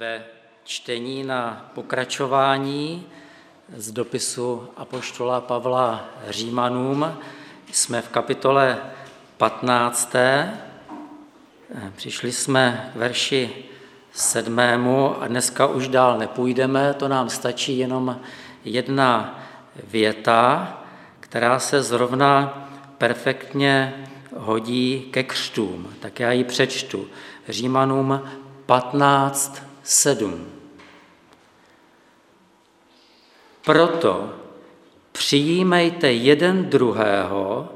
Ve čtení na pokračování z dopisu Apoštola Pavla Římanům jsme v kapitole 15. Přišli jsme k verši sedmému a dneska už dál nepůjdeme, to nám stačí jenom jedna věta, která se zrovna perfektně hodí ke křtům. Tak já ji přečtu. Římanům 15, 7. Proto přijímejte jeden druhého,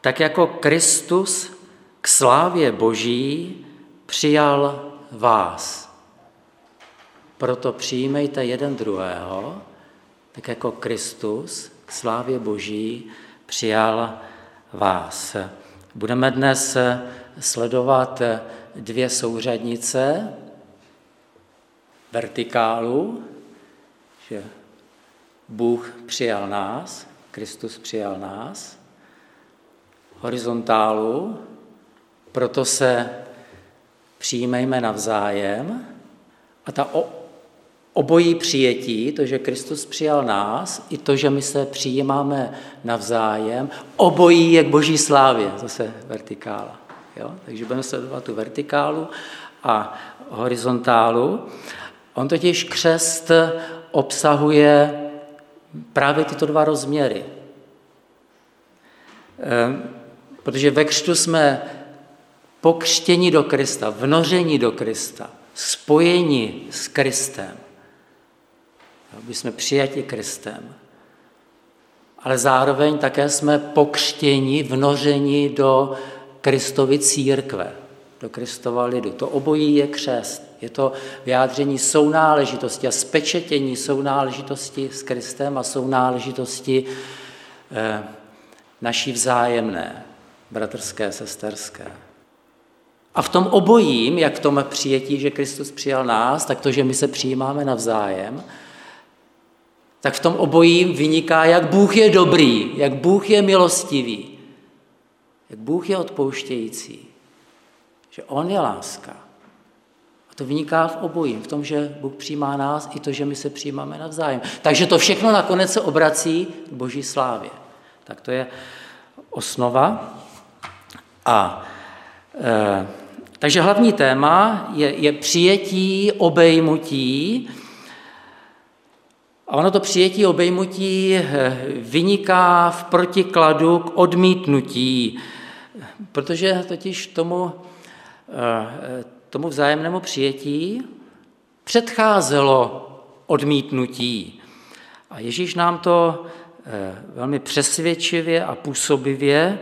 tak jako Kristus k slávě Boží přijal vás. Proto přijímejte jeden druhého, tak jako Kristus k slávě Boží přijal vás. Budeme dnes sledovat dvě souřadnice, vertikálu, že Bůh přijal nás, Kristus přijal nás, horizontálu, proto se přijmejme navzájem a ta obojí přijetí, to, že Kristus přijal nás, i to, že my se přijímáme navzájem, obojí je k boží slávě, zase vertikála. Jo? Takže budeme sledovat tu vertikálu a horizontálu. On totiž křest obsahuje právě tyto dva rozměry. Ehm, protože ve křtu jsme pokřtěni do Krista, vnoření do Krista, spojeni s Kristem. My jsme přijati Kristem. Ale zároveň také jsme pokřtěni, vnořeni do Kristovy církve, do Kristova lidu. To obojí je křest. Je to vyjádření sounáležitosti a spečetění sounáležitosti s Kristem a sounáležitosti eh, naší vzájemné, bratrské, sesterské. A v tom obojím, jak v tom přijetí, že Kristus přijal nás, tak to, že my se přijímáme navzájem, tak v tom obojím vyniká, jak Bůh je dobrý, jak Bůh je milostivý, jak Bůh je odpouštějící, že On je láska. A to vyniká v obojím, v tom, že Bůh přijímá nás i to, že my se přijímáme navzájem. Takže to všechno nakonec se obrací k boží slávě. Tak to je osnova. A e, takže hlavní téma je, je přijetí, obejmutí. A ono to přijetí, obejmutí eh, vyniká v protikladu k odmítnutí, protože totiž tomu, tomu vzájemnému přijetí předcházelo odmítnutí. A Ježíš nám to eh, velmi přesvědčivě a působivě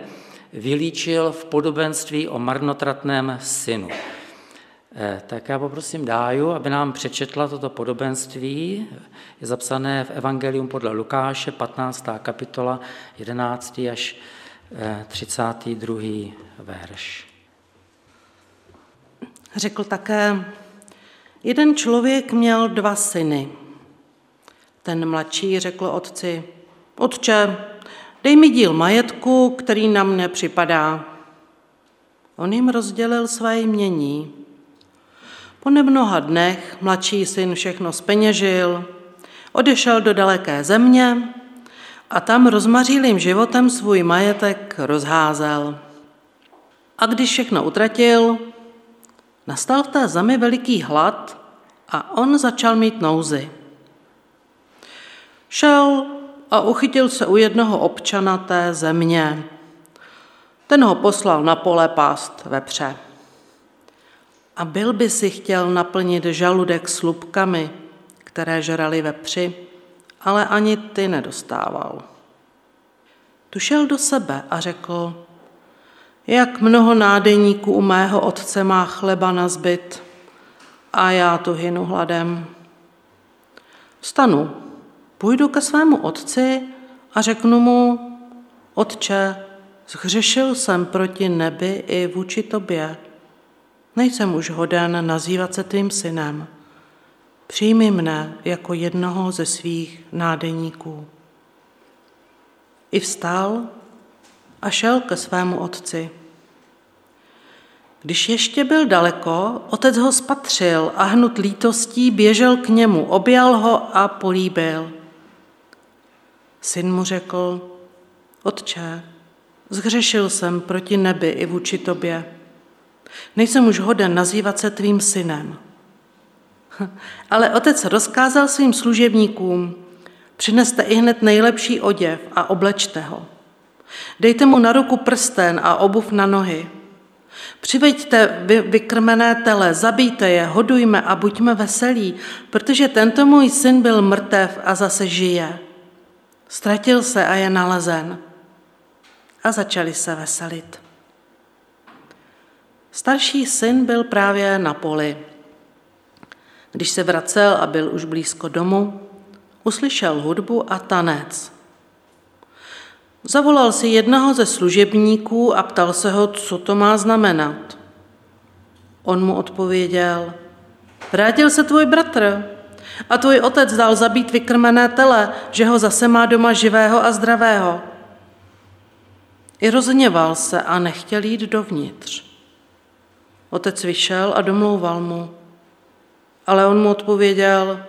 vylíčil v podobenství o marnotratném synu. Eh, tak já poprosím Dáju, aby nám přečetla toto podobenství. Je zapsané v Evangelium podle Lukáše, 15. kapitola, 11. až 32. Eh, verš. Řekl také, jeden člověk měl dva syny. Ten mladší řekl otci, otče, dej mi díl majetku, který na mne připadá. On jim rozdělil své jmění. Po nemnoha dnech mladší syn všechno speněžil, odešel do daleké země a tam rozmařílým životem svůj majetek rozházel. A když všechno utratil, nastal v té zemi veliký hlad a on začal mít nouzy. Šel a uchytil se u jednoho občana té země. Ten ho poslal na pole pást vepře. A byl by si chtěl naplnit žaludek slupkami, které žrali vepři, ale ani ty nedostával. Tu šel do sebe a řekl, jak mnoho nádeníků u mého otce má chleba na zbyt a já tu hynu hladem. Vstanu, půjdu ke svému otci a řeknu mu, otče, zhřešil jsem proti nebi i vůči tobě. Nejsem už hoden nazývat se tvým synem. Přijmi mne jako jednoho ze svých nádeníků. I vstal a šel ke svému otci. Když ještě byl daleko, otec ho spatřil a hnut lítostí běžel k němu, objal ho a políbil. Syn mu řekl, otče, zhřešil jsem proti nebi i vůči tobě. Nejsem už hoden nazývat se tvým synem. Ale otec rozkázal svým služebníkům, přineste i hned nejlepší oděv a oblečte ho. Dejte mu na ruku prsten a obuv na nohy. Přiveďte vy, vykrmené tele, zabijte je, hodujme a buďme veselí, protože tento můj syn byl mrtev a zase žije. Ztratil se a je nalezen. A začali se veselit. Starší syn byl právě na poli. Když se vracel a byl už blízko domu, uslyšel hudbu a tanec. Zavolal si jednoho ze služebníků a ptal se ho, co to má znamenat. On mu odpověděl, vrátil se tvůj bratr a tvůj otec dal zabít vykrmené tele, že ho zase má doma živého a zdravého. I rozněval se a nechtěl jít dovnitř. Otec vyšel a domlouval mu. Ale on mu odpověděl,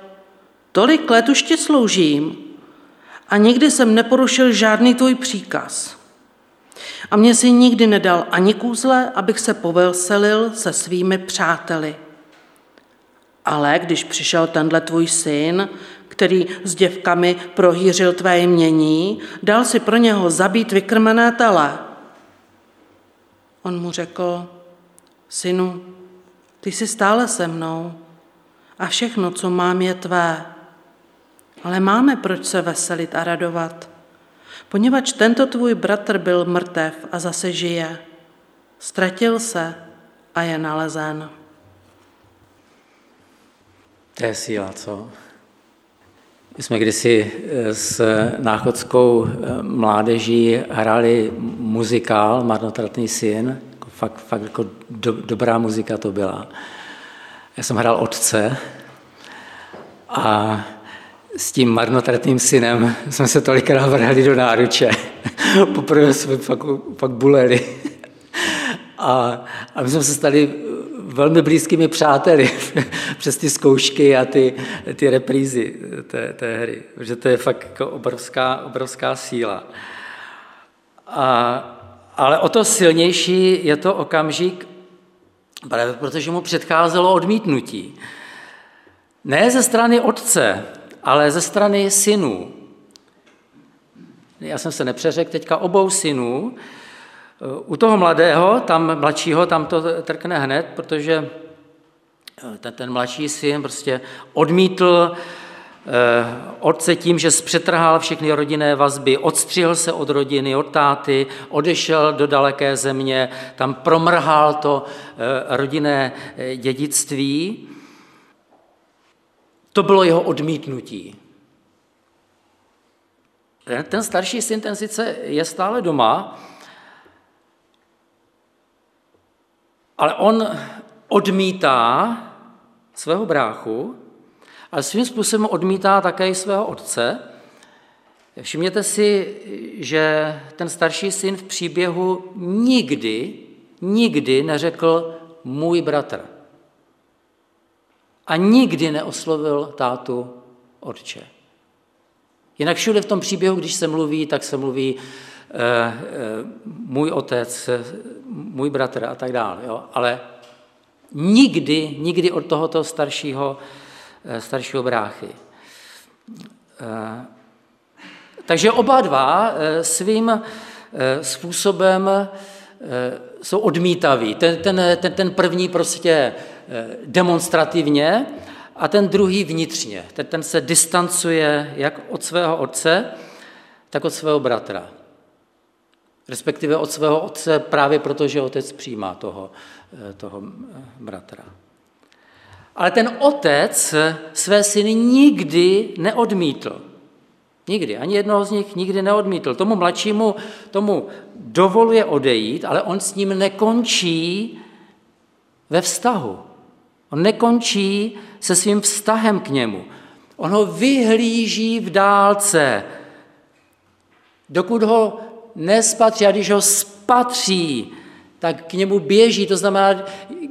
tolik let už ti sloužím a nikdy jsem neporušil žádný tvůj příkaz. A mě si nikdy nedal ani kůzle, abych se povelselil se svými přáteli. Ale když přišel tenhle tvůj syn, který s děvkami prohýřil tvé jmění, dal si pro něho zabít vykrmené tele. On mu řekl, synu, ty jsi stále se mnou a všechno, co mám, je tvé. Ale máme proč se veselit a radovat, poněvadž tento tvůj bratr byl mrtev a zase žije. Ztratil se a je nalezen. To je síla, co? My jsme kdysi eh, s náchodskou eh, mládeží hráli muzikál Marnotratný syn. Jako fakt, fakt jako do, dobrá muzika to byla. Já jsem hrál otce a s tím marnotratným synem jsme se tolikrát vrhali do náruče. Poprvé jsme fakt, fakt buleli. A, a my jsme se stali velmi blízkými přáteli přes ty zkoušky a ty, ty reprízy té, té hry. Protože to je fakt jako obrovská, obrovská síla. A, ale o to silnější je to okamžik, protože mu předcházelo odmítnutí. Ne ze strany otce, ale ze strany synů. Já jsem se nepřeřekl teďka obou synů, u toho mladého, tam mladšího, tam to trkne hned, protože eh, ten, ten mladší syn prostě odmítl eh, otce tím, že zpřetrhal všechny rodinné vazby, odstřihl se od rodiny, od táty, odešel do daleké země, tam promrhal to eh, rodinné dědictví. To bylo jeho odmítnutí. Ten starší syn, ten sice je stále doma, Ale on odmítá svého bráchu, ale svým způsobem odmítá také i svého otce. Všimněte si, že ten starší syn v příběhu nikdy, nikdy neřekl můj bratr. A nikdy neoslovil tátu otče. Jinak všude v tom příběhu, když se mluví, tak se mluví Eh, eh, můj otec, můj bratr a tak dále. Jo? Ale nikdy, nikdy od tohoto staršího, eh, staršího bráchy. Takže oba dva svým způsobem jsou odmítaví. Ten, ten, ten, ten první prostě demonstrativně a ten druhý vnitřně. Ten, ten se distancuje jak od svého otce, tak od svého bratra respektive od svého otce právě proto, že otec přijímá toho, eh, toho eh, bratra. Ale ten otec své syny nikdy neodmítl. Nikdy, ani jednoho z nich nikdy neodmítl. Tomu mladšímu tomu dovoluje odejít, ale on s ním nekončí ve vztahu. On nekončí se svým vztahem k němu. On ho vyhlíží v dálce, dokud ho nespatří a když ho spatří, tak k němu běží. To znamená,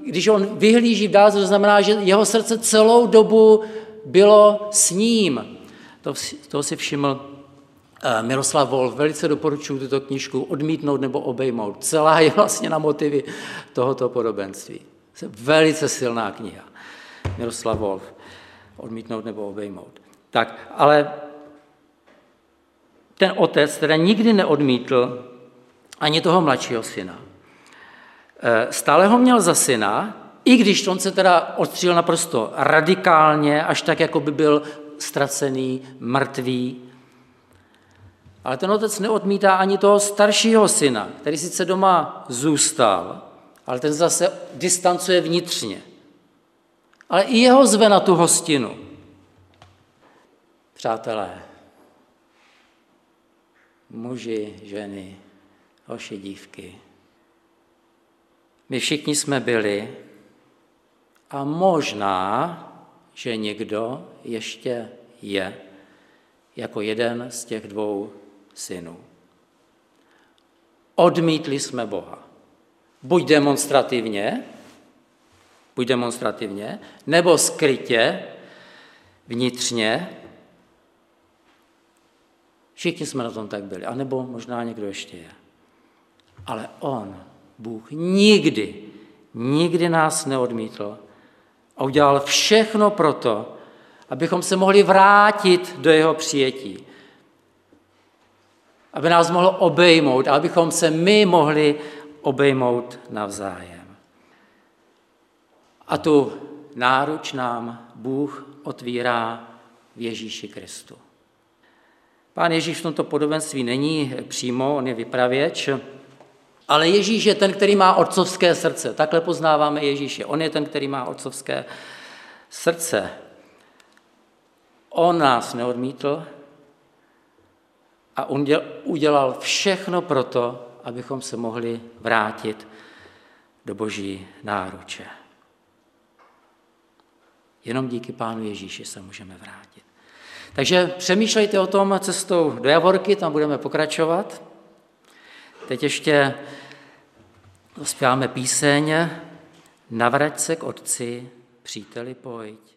když on vyhlíží v dálce, to znamená, že jeho srdce celou dobu bylo s ním. To, toho si všiml eh, Miroslav Wolf, velice doporučuji tuto knižku odmítnout nebo obejmout. Celá je vlastně na motivy tohoto podobenství. Velice silná kniha. Miroslav Wolf. Odmítnout nebo obejmout. Tak, ale ten otec teda nikdy neodmítl ani toho mladšího syna. E, stále ho měl za syna, i když on se teda odstříl naprosto radikálně, až tak, jako by byl ztracený, mrtvý. Ale ten otec neodmítá ani toho staršího syna, který sice doma zůstal, ale ten zase distancuje vnitřně. Ale i jeho zve na tu hostinu. Přátelé, muži, ženy, hoši, dívky. My všichni jsme byli a možná, že někdo ještě je jako jeden z těch dvou synů. Odmítli jsme Boha. Buď demonstrativně, buď demonstrativně, nebo skrytě, vnitřně, Všichni jsme na tom tak byli, anebo možná někdo ještě je. Ale On, Bůh, nikdy, nikdy nás neodmítl a udělal všechno proto, abychom se mohli vrátit do jeho přijetí. Aby nás mohl obejmout, abychom se my mohli obejmout navzájem. A tu náruč nám Bůh otvírá v Ježíši Kristu. Pán Ježíš v tomto podobenství není přímo, on je vypravěč, ale Ježíš je ten, který má otcovské srdce. Takhle poznáváme Ježíše. On je ten, který má otcovské srdce. On nás neodmítl a udělal všechno pro to, abychom se mohli vrátit do boží náruče. Jenom díky Pánu Ježíši se můžeme vrátit. Takže přemýšlejte o tom cestou do Javorky, tam budeme pokračovat. Teď ještě zpíváme píseň Navrať se k otci, příteli pojď.